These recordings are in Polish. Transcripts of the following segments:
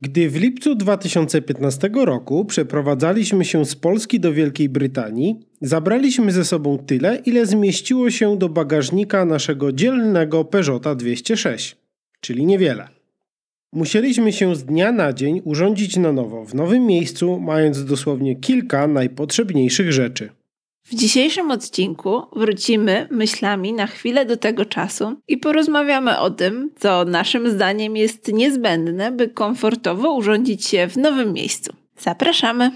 Gdy w lipcu 2015 roku przeprowadzaliśmy się z Polski do Wielkiej Brytanii, zabraliśmy ze sobą tyle, ile zmieściło się do bagażnika naszego dzielnego Peugeota 206, czyli niewiele. Musieliśmy się z dnia na dzień urządzić na nowo w nowym miejscu, mając dosłownie kilka najpotrzebniejszych rzeczy. W dzisiejszym odcinku wrócimy myślami na chwilę do tego czasu i porozmawiamy o tym, co naszym zdaniem jest niezbędne, by komfortowo urządzić się w nowym miejscu. Zapraszamy!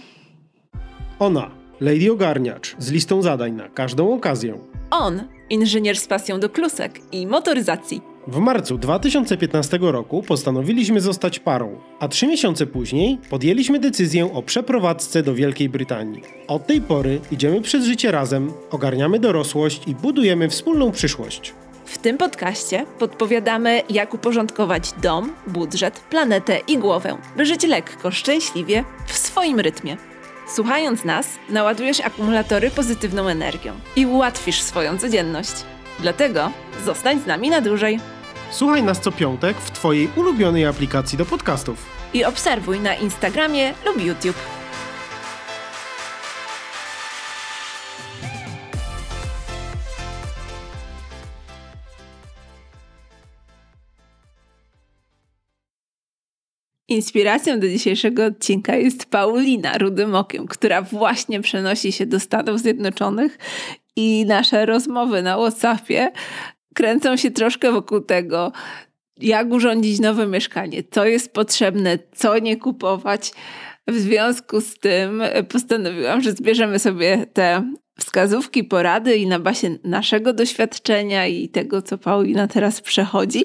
Ona, Lady Ogarniacz, z listą zadań na każdą okazję. On, inżynier z pasją do klusek i motoryzacji. W marcu 2015 roku postanowiliśmy zostać parą, a trzy miesiące później podjęliśmy decyzję o przeprowadzce do Wielkiej Brytanii. Od tej pory idziemy przez życie razem, ogarniamy dorosłość i budujemy wspólną przyszłość. W tym podcaście podpowiadamy, jak uporządkować dom, budżet, planetę i głowę, by żyć lekko, szczęśliwie, w swoim rytmie. Słuchając nas, naładujesz akumulatory pozytywną energią i ułatwisz swoją codzienność. Dlatego zostań z nami na dłużej. Słuchaj nas co piątek w Twojej ulubionej aplikacji do podcastów. I obserwuj na Instagramie lub YouTube. Inspiracją do dzisiejszego odcinka jest Paulina Rudym Okiem, która właśnie przenosi się do Stanów Zjednoczonych i nasze rozmowy na WhatsAppie kręcą się troszkę wokół tego, jak urządzić nowe mieszkanie, co jest potrzebne, co nie kupować. W związku z tym postanowiłam, że zbierzemy sobie te wskazówki, porady i na bazie naszego doświadczenia i tego, co Paulina teraz przechodzi,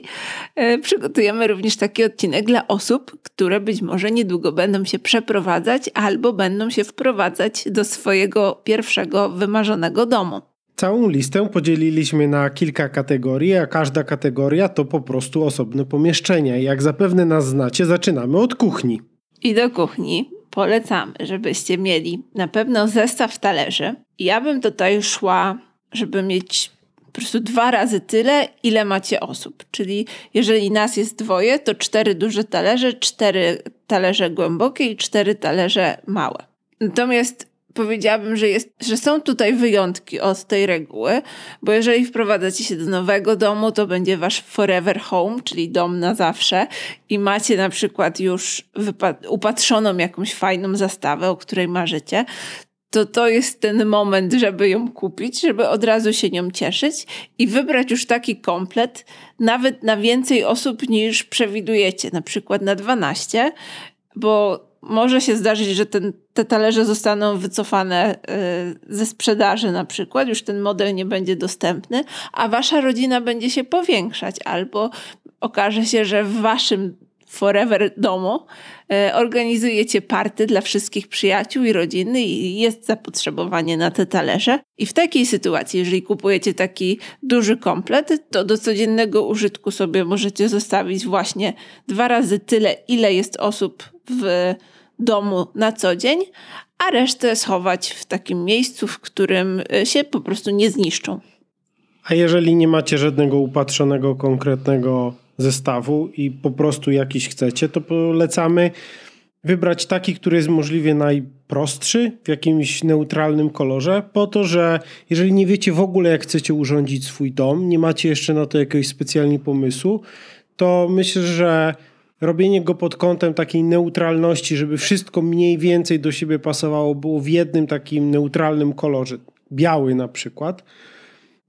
e, przygotujemy również taki odcinek dla osób, które być może niedługo będą się przeprowadzać albo będą się wprowadzać do swojego pierwszego wymarzonego domu. Całą listę podzieliliśmy na kilka kategorii, a każda kategoria to po prostu osobne pomieszczenia. Jak zapewne nas znacie, zaczynamy od kuchni. I do kuchni polecamy, żebyście mieli na pewno zestaw talerzy. Ja bym tutaj szła, żeby mieć po prostu dwa razy tyle, ile macie osób. Czyli jeżeli nas jest dwoje, to cztery duże talerze, cztery talerze głębokie i cztery talerze małe. Natomiast powiedziałabym, że, jest, że są tutaj wyjątki od tej reguły, bo jeżeli wprowadzacie się do nowego domu, to będzie wasz forever home, czyli dom na zawsze i macie na przykład już upatrzoną jakąś fajną zastawę, o której marzycie, to to jest ten moment, żeby ją kupić, żeby od razu się nią cieszyć i wybrać już taki komplet, nawet na więcej osób niż przewidujecie, na przykład na 12, bo może się zdarzyć, że ten, te talerze zostaną wycofane y, ze sprzedaży na przykład, już ten model nie będzie dostępny, a wasza rodzina będzie się powiększać albo okaże się, że w waszym forever domu organizujecie party dla wszystkich przyjaciół i rodziny i jest zapotrzebowanie na te talerze. I w takiej sytuacji, jeżeli kupujecie taki duży komplet, to do codziennego użytku sobie możecie zostawić właśnie dwa razy tyle, ile jest osób w domu na co dzień, a resztę schować w takim miejscu, w którym y, się po prostu nie zniszczą. A jeżeli nie macie żadnego upatrzonego konkretnego zestawu i po prostu jakiś chcecie, to polecamy wybrać taki, który jest możliwie najprostszy, w jakimś neutralnym kolorze, po to, że jeżeli nie wiecie w ogóle, jak chcecie urządzić swój dom, nie macie jeszcze na to jakiegoś specjalnie pomysłu, to myślę, że robienie go pod kątem takiej neutralności, żeby wszystko mniej więcej do siebie pasowało, było w jednym takim neutralnym kolorze, biały na przykład,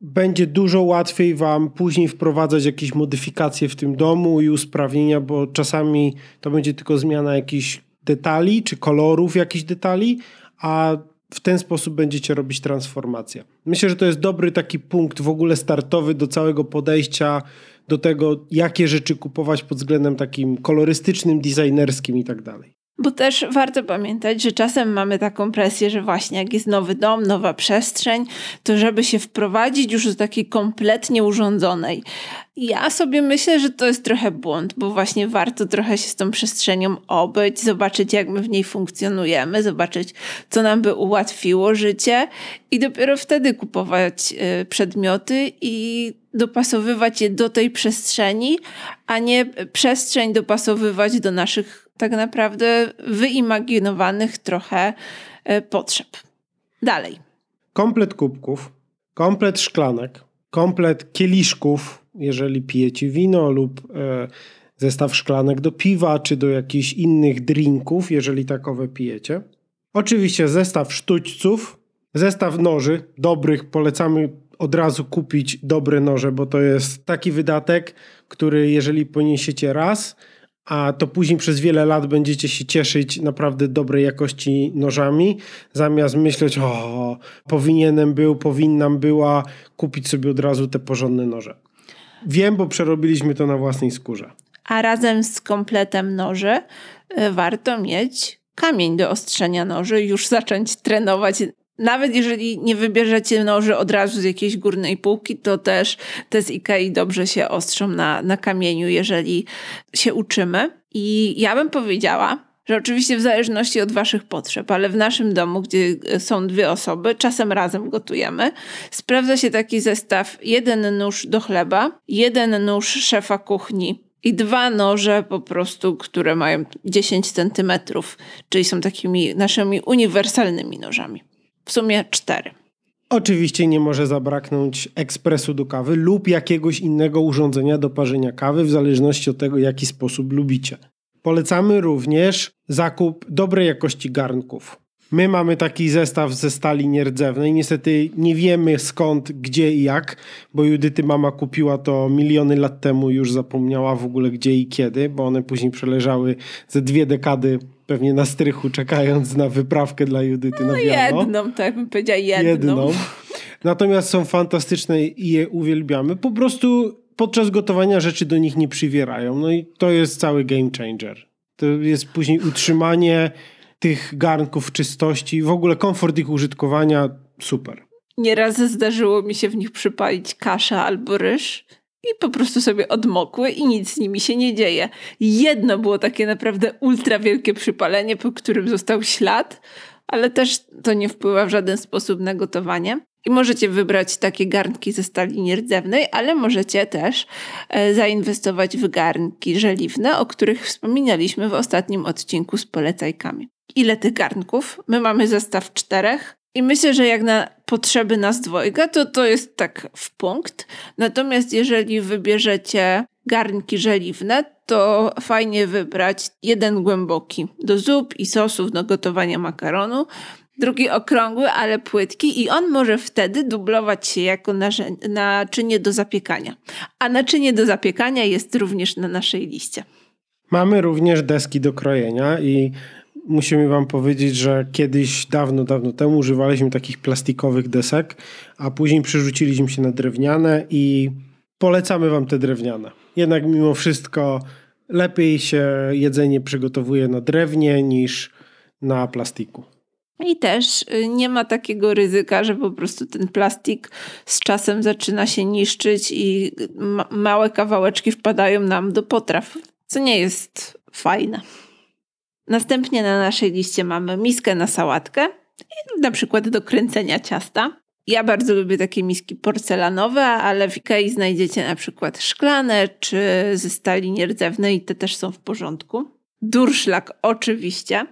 będzie dużo łatwiej Wam później wprowadzać jakieś modyfikacje w tym domu i usprawnienia, bo czasami to będzie tylko zmiana jakichś detali czy kolorów jakichś detali, a w ten sposób będziecie robić transformację. Myślę, że to jest dobry taki punkt w ogóle startowy do całego podejścia do tego, jakie rzeczy kupować pod względem takim kolorystycznym, designerskim i tak dalej. Bo też warto pamiętać, że czasem mamy taką presję, że właśnie jak jest nowy dom, nowa przestrzeń, to żeby się wprowadzić już do takiej kompletnie urządzonej. Ja sobie myślę, że to jest trochę błąd, bo właśnie warto trochę się z tą przestrzenią obyć, zobaczyć jak my w niej funkcjonujemy, zobaczyć co nam by ułatwiło życie i dopiero wtedy kupować y, przedmioty i dopasowywać je do tej przestrzeni, a nie przestrzeń dopasowywać do naszych tak naprawdę wyimaginowanych trochę e, potrzeb. Dalej. Komplet kubków, komplet szklanek, komplet kieliszków, jeżeli pijecie wino lub e, zestaw szklanek do piwa czy do jakichś innych drinków, jeżeli takowe pijecie. Oczywiście zestaw sztućców, zestaw noży dobrych, polecamy od razu kupić dobre noże, bo to jest taki wydatek, który jeżeli poniesiecie raz, a to później przez wiele lat będziecie się cieszyć naprawdę dobrej jakości nożami, zamiast myśleć, o, powinienem był, powinnam była kupić sobie od razu te porządne noże. Wiem, bo przerobiliśmy to na własnej skórze. A razem z kompletem noży y, warto mieć kamień do ostrzenia noży, już zacząć trenować nawet jeżeli nie wybierzecie noży od razu z jakiejś górnej półki, to też te z Ikei dobrze się ostrzą na, na kamieniu, jeżeli się uczymy. I ja bym powiedziała, że oczywiście w zależności od waszych potrzeb, ale w naszym domu, gdzie są dwie osoby, czasem razem gotujemy, sprawdza się taki zestaw jeden nóż do chleba, jeden nóż szefa kuchni i dwa noże po prostu, które mają 10 centymetrów, czyli są takimi naszymi uniwersalnymi nożami w sumie cztery. Oczywiście nie może zabraknąć ekspresu do kawy lub jakiegoś innego urządzenia do parzenia kawy, w zależności od tego, jaki sposób lubicie. Polecamy również zakup dobrej jakości garnków. My mamy taki zestaw ze stali nierdzewnej. Niestety nie wiemy skąd, gdzie i jak, bo Judyty mama kupiła to miliony lat temu, już zapomniała w ogóle gdzie i kiedy, bo one później przeleżały ze dwie dekady pewnie na strychu, czekając na wyprawkę dla Judyty no na wiano. jedną, tak bym powiedziała, jedną. jedną. Natomiast są fantastyczne i je uwielbiamy. Po prostu podczas gotowania rzeczy do nich nie przywierają. No i to jest cały game changer. To jest później utrzymanie tych garnków czystości, w ogóle komfort ich użytkowania, super. Nieraz zdarzyło mi się w nich przypalić kasza albo ryż i po prostu sobie odmokły i nic z nimi się nie dzieje. Jedno było takie naprawdę ultra wielkie przypalenie, po którym został ślad, ale też to nie wpływa w żaden sposób na gotowanie. I możecie wybrać takie garnki ze stali nierdzewnej, ale możecie też e, zainwestować w garnki żeliwne, o których wspominaliśmy w ostatnim odcinku z polecajkami. Ile tych garnków? My mamy zestaw czterech. I myślę, że jak na potrzeby nas dwojga, to to jest tak w punkt. Natomiast jeżeli wybierzecie garnki żeliwne, to fajnie wybrać jeden głęboki do zup i sosów do gotowania makaronu, drugi okrągły, ale płytki i on może wtedy dublować się jako naczynie do zapiekania. A naczynie do zapiekania jest również na naszej liście. Mamy również deski do krojenia i musimy wam powiedzieć, że kiedyś, dawno, dawno temu używaliśmy takich plastikowych desek, a później przerzuciliśmy się na drewniane i polecamy wam te drewniane. Jednak mimo wszystko lepiej się jedzenie przygotowuje na drewnie niż na plastiku. I też y, nie ma takiego ryzyka, że po prostu ten plastik z czasem zaczyna się niszczyć i ma małe kawałeczki wpadają nam do potraw, co nie jest fajne. Następnie na naszej liście mamy miskę na sałatkę, na przykład do kręcenia ciasta. Ja bardzo lubię takie miski porcelanowe, ale w Ikei znajdziecie na przykład szklane czy ze stali nierdzewnej i te też są w porządku. Durszlak oczywiście.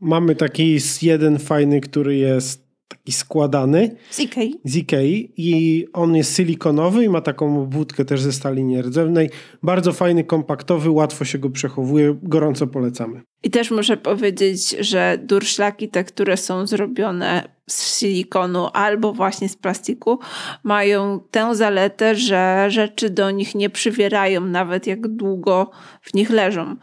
Mamy taki jeden fajny, który jest taki składany. Z Ikei. Z Ikei i on jest silikonowy i ma taką obwódkę też ze stali nierdzewnej. Bardzo fajny, kompaktowy, łatwo się go przechowuje, gorąco polecamy. I też muszę powiedzieć, że durszlaki te, które są zrobione z silikonu albo właśnie z plastiku, mają tę zaletę, że rzeczy do nich nie przywierają nawet jak długo w nich leżą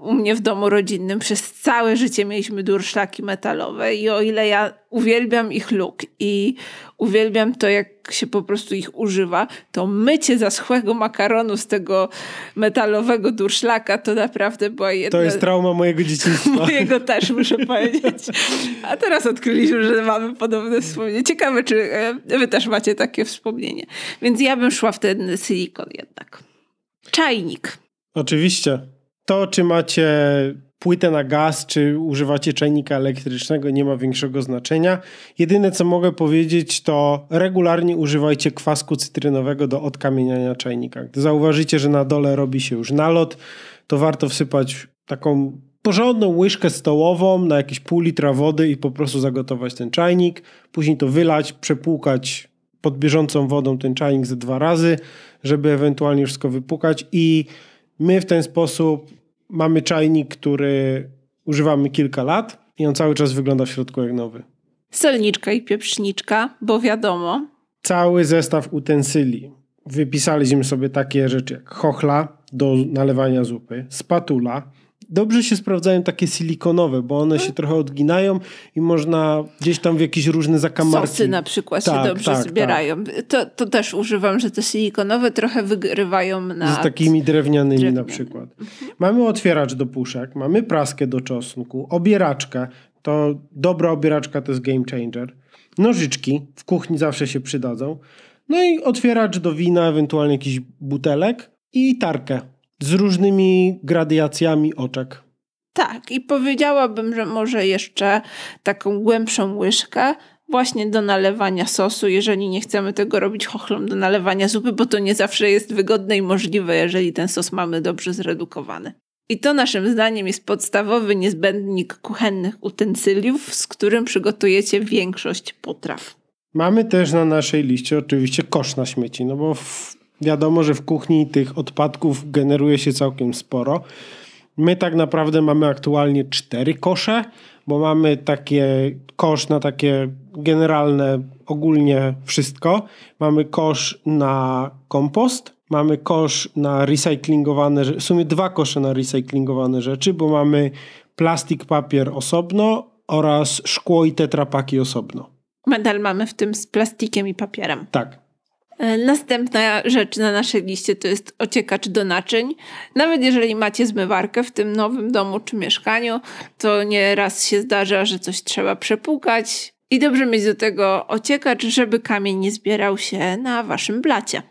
u mnie w domu rodzinnym przez całe życie mieliśmy durszlaki metalowe i o ile ja uwielbiam ich look i uwielbiam to, jak się po prostu ich używa, to mycie zaschłego makaronu z tego metalowego durszlaka to naprawdę była jedna... To jest trauma mojego dzieciństwa. mojego też, muszę powiedzieć. A teraz odkryliśmy, że mamy podobne wspomnienie. Ciekawe, czy e, wy też macie takie wspomnienie. Więc ja bym szła w ten silikon jednak. Czajnik. Oczywiście to, czy macie płytę na gaz, czy używacie czajnika elektrycznego, nie ma większego znaczenia. Jedyne, co mogę powiedzieć, to regularnie używajcie kwasku cytrynowego do odkamieniania czajnika. Gdy zauważycie, że na dole robi się już nalot, to warto wsypać taką porządną łyżkę stołową na jakieś pół litra wody i po prostu zagotować ten czajnik, później to wylać, przepłukać pod bieżącą wodą ten czajnik ze dwa razy, żeby ewentualnie wszystko wypukać i my w ten sposób mamy czajnik, który używamy kilka lat i on cały czas wygląda w środku jak nowy. Solniczka i pieprzniczka, bo wiadomo. Cały zestaw utensyli. Wypisaliśmy sobie takie rzeczy jak chochla do nalewania zupy, spatula, dobrze się sprawdzają takie silikonowe, bo one się trochę odginają i można gdzieś tam w jakieś różne zakamarki. Sosy na przykład tak, się dobrze tak, zbierają. Tak. To, to też używam, że te silikonowe trochę wygrywają na... Z takimi drewnianymi Drewniany. na przykład. Mhm. Mamy otwieracz do puszek, mamy praskę do czosnku, obieraczkę. To dobra obieraczka to jest game changer. Nożyczki w kuchni zawsze się przydadzą. No i otwieracz do wina, ewentualnie jakiś butelek i tarkę z różnymi gradiacjami oczek. Tak, i powiedziałabym, że może jeszcze taką głębszą łyżkę właśnie do nalewania sosu, jeżeli nie chcemy tego robić chochlą do nalewania zupy, bo to nie zawsze jest wygodne i możliwe, jeżeli ten sos mamy dobrze zredukowany. I to naszym zdaniem jest podstawowy niezbędnik kuchennych utensyliów, z którym przygotujecie większość potraw. Mamy też na naszej liście oczywiście kosz na śmieci, no bo w Wiadomo, że w kuchni tych odpadków generuje się całkiem sporo. My tak naprawdę mamy aktualnie cztery kosze, bo mamy takie kosz na takie generalne, ogólnie wszystko. Mamy kosz na kompost, mamy kosz na recyklingowane, w sumie dwa kosze na recyklingowane rzeczy, bo mamy plastik, papier osobno oraz szkło i tetrapaki osobno. Medal mamy w tym z plastikiem i papierem. Tak. E, następna rzecz na naszej liście to jest ociekacz do naczyń. Nawet jeżeli macie zmywarkę w tym nowym domu czy mieszkaniu, to nieraz się zdarza, że coś trzeba przepłukać i dobrze mieć do tego ociekacz, żeby kamień nie zbierał się na waszym blacie.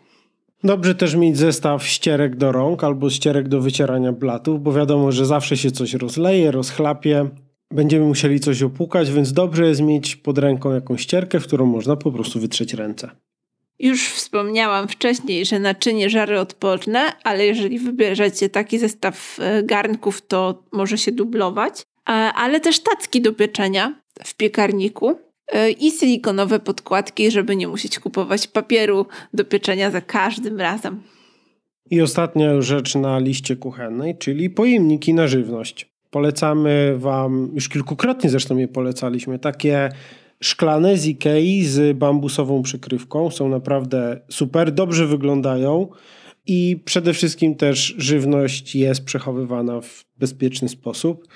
Dobrze też mieć zestaw ścierek do rąk albo ścierek do wycierania blatów, bo wiadomo, że zawsze się coś rozleje, rozchlapie. Będziemy musieli coś opłukać, więc dobrze jest mieć pod ręką jakąś ścierkę, w którą można po prostu wytrzeć ręce. Już wspomniałam wcześniej, że naczynie żaroodporne, ale jeżeli wybierzecie taki zestaw e, garnków, to może się dublować. Ale też tacki do pieczenia w piekarniku e, i silikonowe podkładki, żeby nie musieć kupować papieru do pieczenia za każdym razem. I ostatnia rzecz na liście kuchennej, czyli pojemniki na żywność. Polecamy Wam, już kilkukrotnie zresztą je polecaliśmy, takie szklane z Ikei z bambusową przykrywką. Są naprawdę super, dobrze wyglądają i przede wszystkim też żywność jest przechowywana w bezpieczny sposób.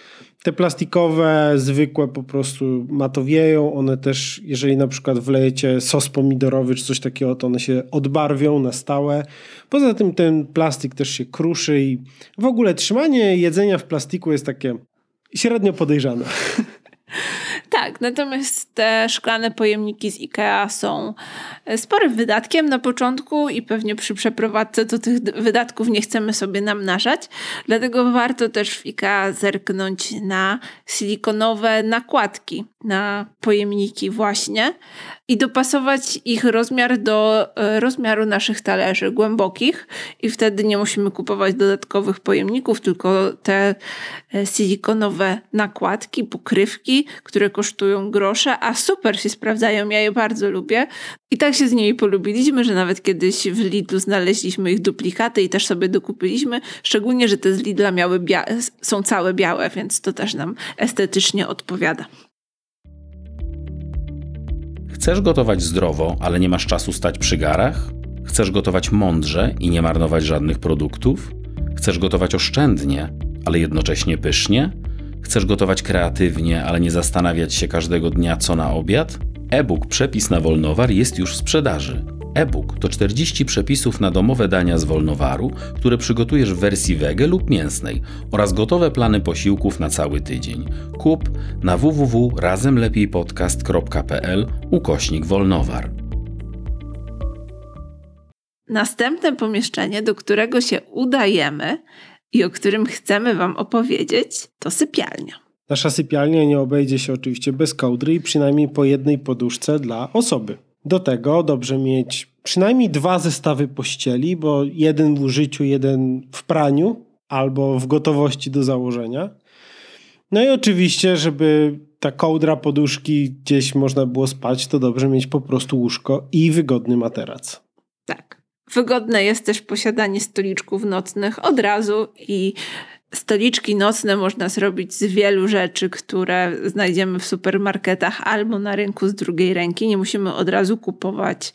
Te plastikowe, zwykłe po prostu matowieją. One też, jeżeli na przykład wlejecie sos pomidorowy czy coś takiego, to one się odbarwią na stałe. Poza tym ten plastik też się kruszy i w ogóle trzymanie jedzenia w plastiku jest takie średnio podejrzane. Tak, natomiast te szklane pojemniki z IKEA są e, sporym wydatkiem na początku i pewnie przy przeprowadzce to tych wydatków nie chcemy sobie namnażać. Dlatego warto też w IKEA zerknąć na silikonowe nakładki na pojemniki właśnie i dopasować ich rozmiar do e, rozmiaru naszych talerzy głębokich i wtedy nie musimy kupować dodatkowych pojemników, tylko te e, silikonowe nakładki, pokrywki, które kosztują grosze, a super się sprawdzają, ja je bardzo lubię. I tak się z nimi polubiliśmy, że nawet kiedyś w Lidlu znaleźliśmy ich duplikaty i też sobie dokupiliśmy, szczególnie, że te z Lidla miały są całe białe, więc to też nam estetycznie odpowiada. Chcesz gotować zdrowo, ale nie masz czasu stać przy garach? Chcesz gotować mądrze i nie marnować żadnych produktów? Chcesz gotować oszczędnie, ale jednocześnie pysznie? Chcesz gotować kreatywnie, ale nie zastanawiać się każdego dnia co na obiad? E-book Przepis na Wolnowar jest już w sprzedaży. E-book to 40 przepisów na domowe dania z Wolnowaru, które przygotujesz w wersji wege lub mięsnej oraz gotowe plany posiłków na cały tydzień. Kup na www.razemlepijpodcast.pl ukośnik Wolnowar. Następne pomieszczenie, do którego się udajemy i o którym chcemy Wam opowiedzieć, to sypialnia. Nasza sypialnia nie obejdzie się oczywiście bez kołdry i przynajmniej po jednej poduszce dla osoby. Do tego dobrze mieć przynajmniej dwa zestawy pościeli, bo jeden w użyciu, jeden w praniu albo w gotowości do założenia. No i oczywiście, żeby ta kołdra, poduszki gdzieś można było spać, to dobrze mieć po prostu łóżko i wygodny materac. Tak. Wygodne jest też posiadanie stoliczków nocnych od razu i stoliczki nocne można zrobić z wielu rzeczy, które znajdziemy w supermarketach albo na rynku z drugiej ręki. Nie musimy od razu kupować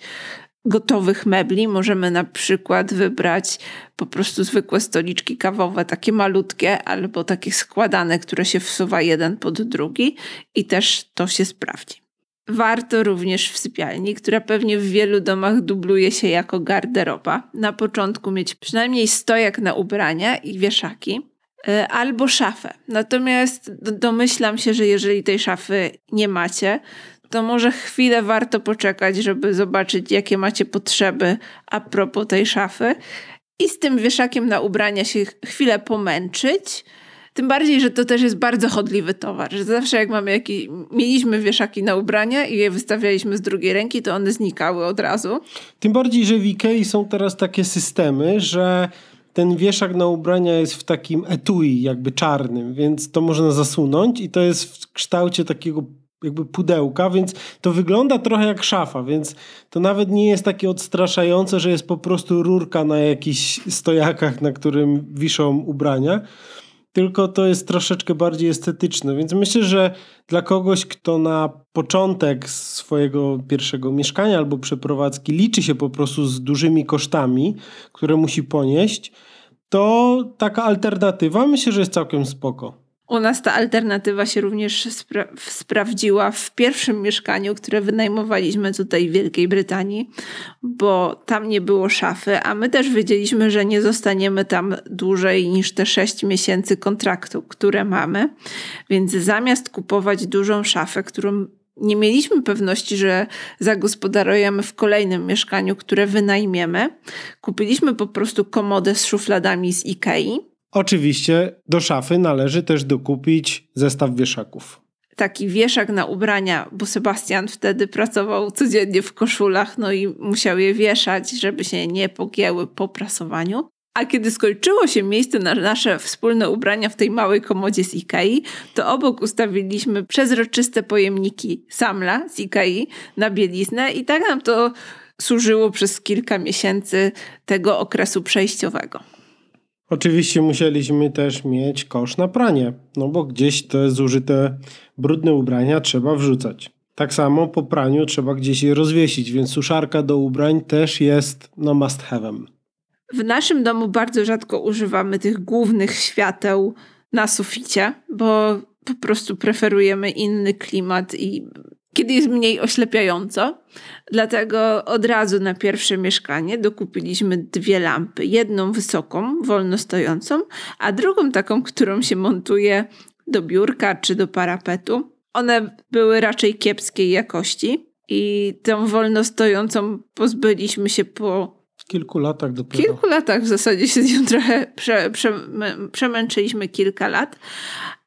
gotowych mebli. Możemy na przykład wybrać po prostu zwykłe stoliczki kawowe, takie malutkie, albo takie składane, które się wsuwa jeden pod drugi i też to się sprawdzi. Warto również w sypialni, która pewnie w wielu domach dubluje się jako garderoba, na początku mieć przynajmniej stojak na ubrania i wieszaki, albo szafę. Natomiast domyślam się, że jeżeli tej szafy nie macie, to może chwilę warto poczekać, żeby zobaczyć, jakie macie potrzeby a propos tej szafy. I z tym wieszakiem na ubrania się chwilę pomęczyć. Tym bardziej, że to też jest bardzo chodliwy towar, że zawsze jak mamy jakiś, mieliśmy wieszaki na ubrania i je wystawialiśmy z drugiej ręki, to one znikały od razu. Tym bardziej, że w Ikei są teraz takie systemy, że ten wieszak na ubrania jest w takim etui jakby czarnym, więc to można zasunąć i to jest w kształcie takiego jakby pudełka, więc to wygląda trochę jak szafa, więc to nawet nie jest takie odstraszające, że jest po prostu rurka na jakichś stojakach, na którym wiszą ubrania, tylko to jest troszeczkę bardziej estetyczne, więc myślę, że dla kogoś, kto na początek swojego pierwszego mieszkania albo przeprowadzki liczy się po prostu z dużymi kosztami, które musi ponieść, to taka alternatywa myślę, że jest całkiem spoko. U nas ta alternatywa się również spra sprawdziła w pierwszym mieszkaniu, które wynajmowaliśmy tutaj w Wielkiej Brytanii, bo tam nie było szafy, a my też wiedzieliśmy, że nie zostaniemy tam dłużej niż te 6 miesięcy kontraktu, które mamy. Więc zamiast kupować dużą szafę, którą nie mieliśmy pewności, że zagospodarujemy w kolejnym mieszkaniu, które wynajmiemy, kupiliśmy po prostu komodę z szufladami z Ikei Oczywiście do szafy należy też dokupić zestaw wieszaków. Taki wieszak na ubrania, bo Sebastian wtedy pracował codziennie w koszulach, no i musiał je wieszać, żeby się nie pogięły po prasowaniu. A kiedy skończyło się miejsce na nasze wspólne ubrania w tej małej komodzie z Ikei, to obok ustawiliśmy przezroczyste pojemniki Samla z Ikei na bieliznę i tak nam to służyło przez kilka miesięcy tego okresu przejściowego. Oczywiście musieliśmy też mieć kosz na pranie, no bo gdzieś te zużyte brudne ubrania trzeba wrzucać. Tak samo po praniu trzeba gdzieś je rozwiesić, więc suszarka do ubrań też jest no must have'em. W naszym domu bardzo rzadko używamy tych głównych świateł na suficie, bo po prostu preferujemy inny klimat i kiedy jest mniej oślepiająco. Dlatego od razu na pierwsze mieszkanie dokupiliśmy dwie lampy. Jedną wysoką, wolno stojącą, a drugą taką, którą się montuje do biurka czy do parapetu. One były raczej kiepskiej jakości i tą wolno stojącą pozbyliśmy się po kilku latach dopiero. kilku latach w zasadzie się z nią trochę prze, prze, przemęczyliśmy kilka lat,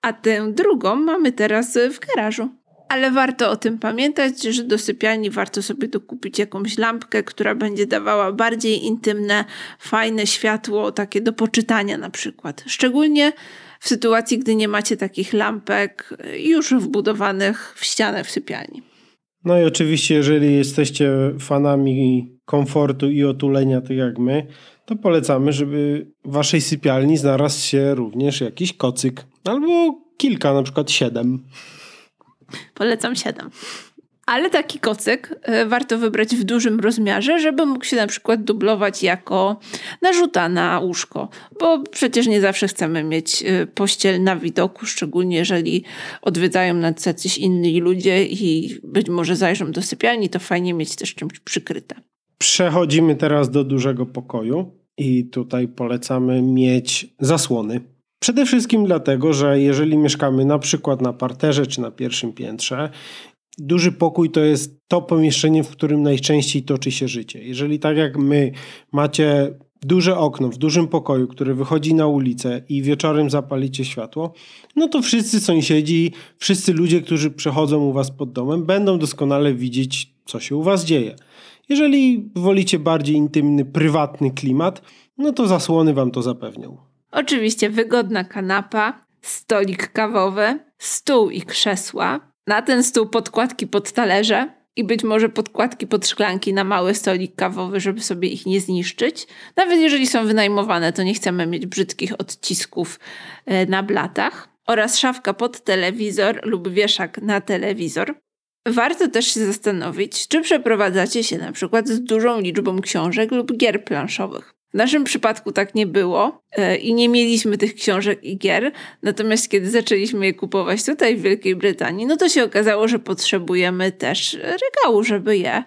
a tę drugą mamy teraz w garażu ale warto o tym pamiętać, że do sypialni warto sobie dokupić jakąś lampkę, która będzie dawała bardziej intymne, fajne światło, takie do poczytania na przykład. Szczególnie w sytuacji, gdy nie macie takich lampek już wbudowanych w ścianę w sypialni. No i oczywiście, jeżeli jesteście fanami komfortu i otulenia, tak jak my, to polecamy, żeby w waszej sypialni znalazł się również jakiś kocyk albo kilka, na przykład siedem. Polecam 7. Ale taki kocyk y, warto wybrać w dużym rozmiarze, żeby mógł się na przykład dublować jako narzuta na łóżko, bo przecież nie zawsze chcemy mieć y, pościel na widoku, szczególnie jeżeli odwiedzają nas jacyś inni ludzie i być może zajrzą do sypialni, to fajnie mieć też czymś przykryte. Przechodzimy teraz do dużego pokoju i tutaj polecamy mieć zasłony. Przede wszystkim dlatego, że jeżeli mieszkamy na przykład na parterze czy na pierwszym piętrze, duży pokój to jest to pomieszczenie, w którym najczęściej toczy się życie. Jeżeli tak jak my macie duże okno w dużym pokoju, które wychodzi na ulicę i wieczorem zapalicie światło, no to wszyscy sąsiedzi, wszyscy ludzie, którzy przechodzą u was pod domem, będą doskonale widzieć, co się u was dzieje. Jeżeli wolicie bardziej intymny, prywatny klimat, no to zasłony wam to zapewnią. Oczywiście wygodna kanapa, stolik kawowy, stół i krzesła. Na ten stół podkładki pod talerze i być może podkładki pod szklanki na mały stolik kawowy, żeby sobie ich nie zniszczyć. Nawet jeżeli są wynajmowane, to nie chcemy mieć brzydkich odcisków e, na blatach. Oraz szafka pod telewizor lub wieszak na telewizor. Warto też się zastanowić, czy przeprowadzacie się na przykład z dużą liczbą książek lub gier planszowych. W naszym przypadku tak nie było e, i nie mieliśmy tych książek i gier. Natomiast kiedy zaczęliśmy je kupować tutaj w Wielkiej Brytanii, no to się okazało, że potrzebujemy też regału, żeby je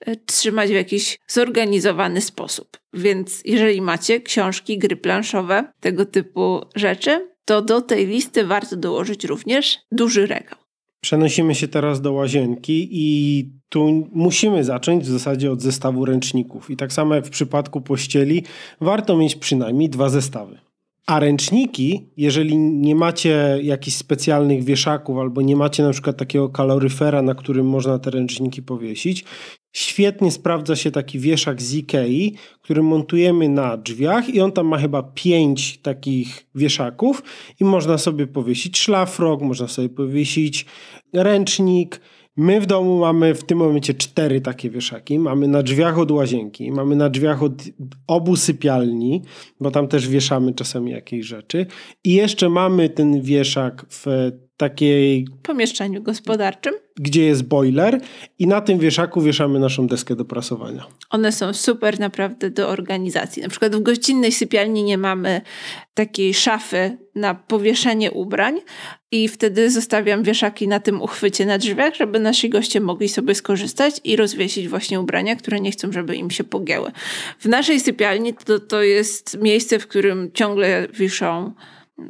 e, trzymać w jakiś zorganizowany sposób. Więc jeżeli macie książki, gry planszowe, tego typu rzeczy, to do tej listy warto dołożyć również duży regał. Przenosimy się teraz do łazienki i tu musimy zacząć w zasadzie od zestawu ręczników. I tak samo jak w przypadku pościeli, warto mieć przynajmniej dwa zestawy. A ręczniki, jeżeli nie macie jakichś specjalnych wieszaków albo nie macie na przykład takiego kaloryfera, na którym można te ręczniki powiesić, świetnie sprawdza się taki wieszak z Ikei, który montujemy na drzwiach i on tam ma chyba pięć takich wieszaków i można sobie powiesić szlafrok, można sobie powiesić ręcznik, My w domu mamy w tym momencie cztery takie wieszaki. Mamy na drzwiach od łazienki, mamy na drzwiach od obu sypialni, bo tam też wieszamy czasami jakieś rzeczy. I jeszcze mamy ten wieszak w takiej... Pomieszczeniu gospodarczym. Gdzie jest boiler i na tym wieszaku wieszamy naszą deskę do prasowania. One są super naprawdę do organizacji. Na przykład w gościnnej sypialni nie mamy takiej szafy na powieszenie ubrań i wtedy zostawiam wieszaki na tym uchwycie na drzwiach, żeby nasi goście mogli sobie skorzystać i rozwiesić właśnie ubrania, które nie chcą, żeby im się pogięły. W naszej sypialni to, to jest miejsce, w którym ciągle wiszą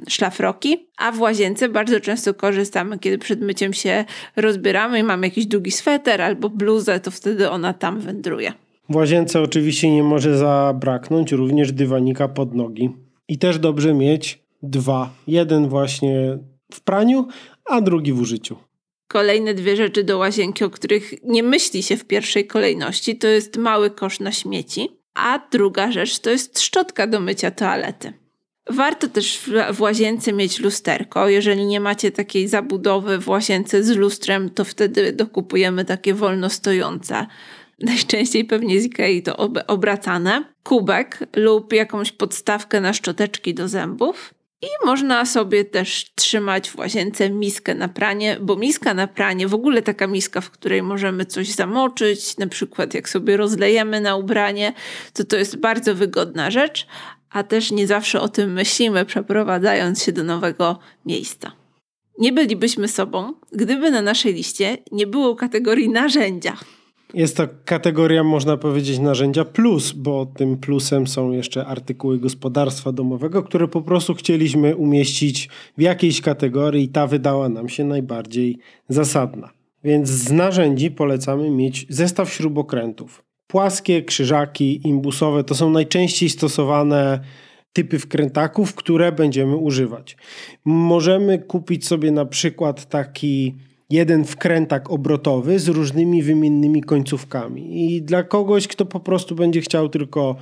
szlafroki, a w łazience bardzo często korzystamy, kiedy przed myciem się rozbieramy i mamy jakiś długi sweter albo bluzę, to wtedy ona tam wędruje. W łazience oczywiście nie może zabraknąć również dywanika pod nogi. I też dobrze mieć dwa. Jeden właśnie w praniu, a drugi w użyciu. Kolejne dwie rzeczy do łazienki, o których nie myśli się w pierwszej kolejności, to jest mały kosz na śmieci, a druga rzecz to jest szczotka do mycia toalety. Warto też w, łazience mieć lusterko. Jeżeli nie macie takiej zabudowy w łazience z lustrem, to wtedy dokupujemy takie wolno stojące. Najczęściej pewnie z Ikei to ob obracane. Kubek lub jakąś podstawkę na szczoteczki do zębów. I można sobie też trzymać w łazience miskę na pranie, bo miska na pranie, w ogóle taka miska, w której możemy coś zamoczyć, na przykład jak sobie rozlejemy na ubranie, to to jest bardzo wygodna rzecz, a też nie zawsze o tym myślimy, przeprowadzając się do nowego miejsca. Nie bylibyśmy sobą, gdyby na naszej liście nie było kategorii narzędzia. Jest to kategoria, można powiedzieć, narzędzia plus, bo tym plusem są jeszcze artykuły gospodarstwa domowego, które po prostu chcieliśmy umieścić w jakiejś kategorii i ta wydała nam się najbardziej zasadna. Więc z narzędzi polecamy mieć zestaw śrubokrętów. Płaskie, krzyżaki, imbusowe to są najczęściej stosowane typy wkrętaków, które będziemy używać. Możemy kupić sobie na przykład taki jeden wkrętak obrotowy z różnymi wymiennymi końcówkami. I dla kogoś, kto po prostu będzie chciał tylko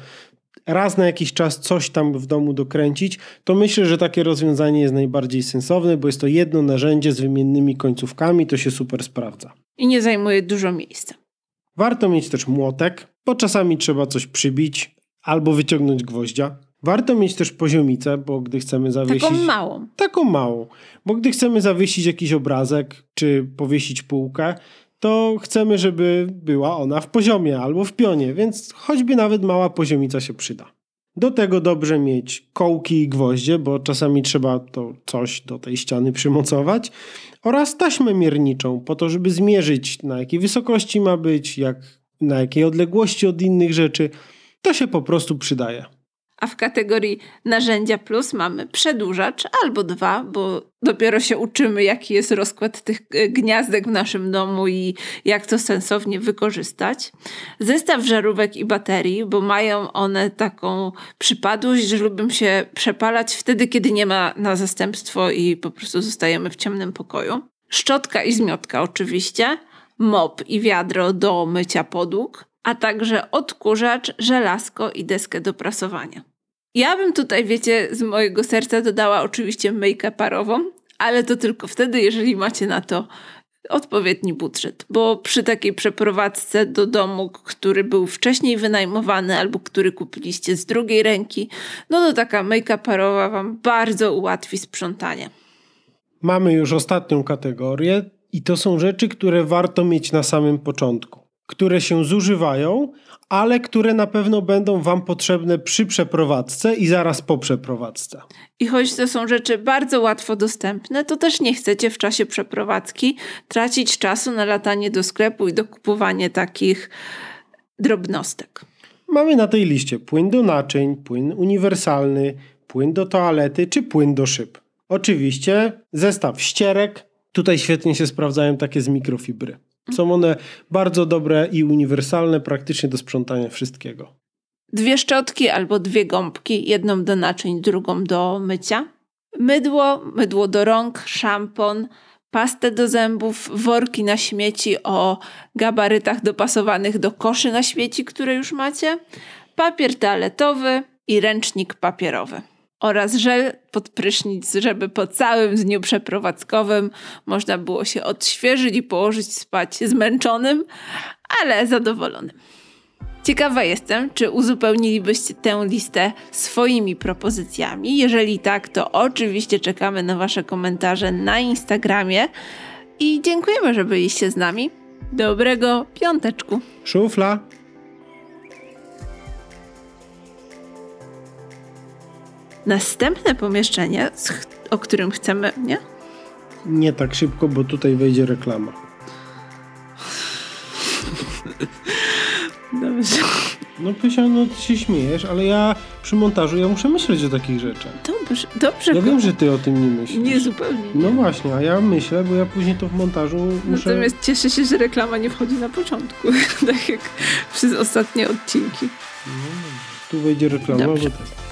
raz na jakiś czas coś tam w domu dokręcić, to myślę, że takie rozwiązanie jest najbardziej sensowne, bo jest to jedno narzędzie z wymiennymi końcówkami, to się super sprawdza. I nie zajmuje dużo miejsca. Warto mieć też młotek, bo czasami trzeba coś przybić albo wyciągnąć gwoździa. Warto mieć też poziomicę, bo gdy chcemy zawiesić... Taką małą. Taką małą. Bo gdy chcemy zawiesić jakiś obrazek, czy powiesić półkę, to chcemy, żeby była ona w poziomie albo w pionie, więc choćby nawet mała poziomica się przyda. Do tego dobrze mieć kołki i gwoździe, bo czasami trzeba to coś do tej ściany przymocować oraz taśmę mierniczą po to, żeby zmierzyć na jakiej wysokości ma być, jak, na jakiej odległości od innych rzeczy. To się po prostu przydaje. A w kategorii narzędzia plus mamy przedłużacz albo dwa, bo dopiero się uczymy, jaki jest rozkład tych e, gniazdek w naszym domu i jak to sensownie wykorzystać. Zestaw żarówek i baterii, bo mają one taką przypadłość, że lubią się przepalać wtedy, kiedy nie ma na zastępstwo i po prostu zostajemy w ciemnym pokoju. Szczotka i zmiotka oczywiście, mop i wiadro do mycia podłóg, a także odkurzacz, żelazko i deskę do prasowania. Ja bym tutaj, wiecie, z mojego serca dodała oczywiście myjkę parową, ale to tylko wtedy, jeżeli macie na to odpowiedni budżet, bo przy takiej przeprowadzce do domu, który był wcześniej wynajmowany albo który kupiliście z drugiej ręki, no to taka myjka parowa Wam bardzo ułatwi sprzątanie. Mamy już ostatnią kategorię i to są rzeczy, które warto mieć na samym początku, które się zużywają, ale które na pewno będą Wam potrzebne przy przeprowadzce i zaraz po przeprowadzce. I choć to są rzeczy bardzo łatwo dostępne, to też nie chcecie w czasie przeprowadzki tracić czasu na latanie do sklepu i dokupowanie takich drobnostek. Mamy na tej liście płyn do naczyń, płyn uniwersalny, płyn do toalety czy płyn do szyb. Oczywiście zestaw ścierek. Tutaj świetnie się sprawdzają takie z mikrofibry. Są one bardzo dobre i uniwersalne praktycznie do sprzątania wszystkiego. Dwie szczotki albo dwie gąbki, jedną do naczyń, drugą do mycia. Mydło, mydło do rąk, szampon, pastę do zębów, worki na śmieci o gabarytach dopasowanych do koszy na śmieci, które już macie, papier toaletowy i ręcznik papierowy oraz żel pod prysznic, żeby po całym dniu przeprowadzkowym można było się odświeżyć i położyć spać zmęczonym, ale zadowolonym. Ciekawa jestem, czy uzupełnilibyście tę listę swoimi propozycjami. Jeżeli tak, to oczywiście czekamy na Wasze komentarze na Instagramie i dziękujemy, że byliście z nami. Dobrego piąteczku. Szufla. Następne pomieszczenie, o którym chcemy, nie? Nie tak szybko, bo tutaj wejdzie reklama. Dobrze. No Pysia, no ty się śmiejesz, ale ja przy montażu ja muszę myśleć o takich rzeczach. Dobrze, dobrze. Ja wiem, że ty o tym nie myślisz. Nie zupełnie. Nie. No właśnie, a ja myślę, bo ja później to w montażu muszę... Natomiast cieszę się, że reklama nie wchodzi na początku, tak jak przez ostatnie odcinki. No, tu wejdzie reklama, Dobrze. bo tak.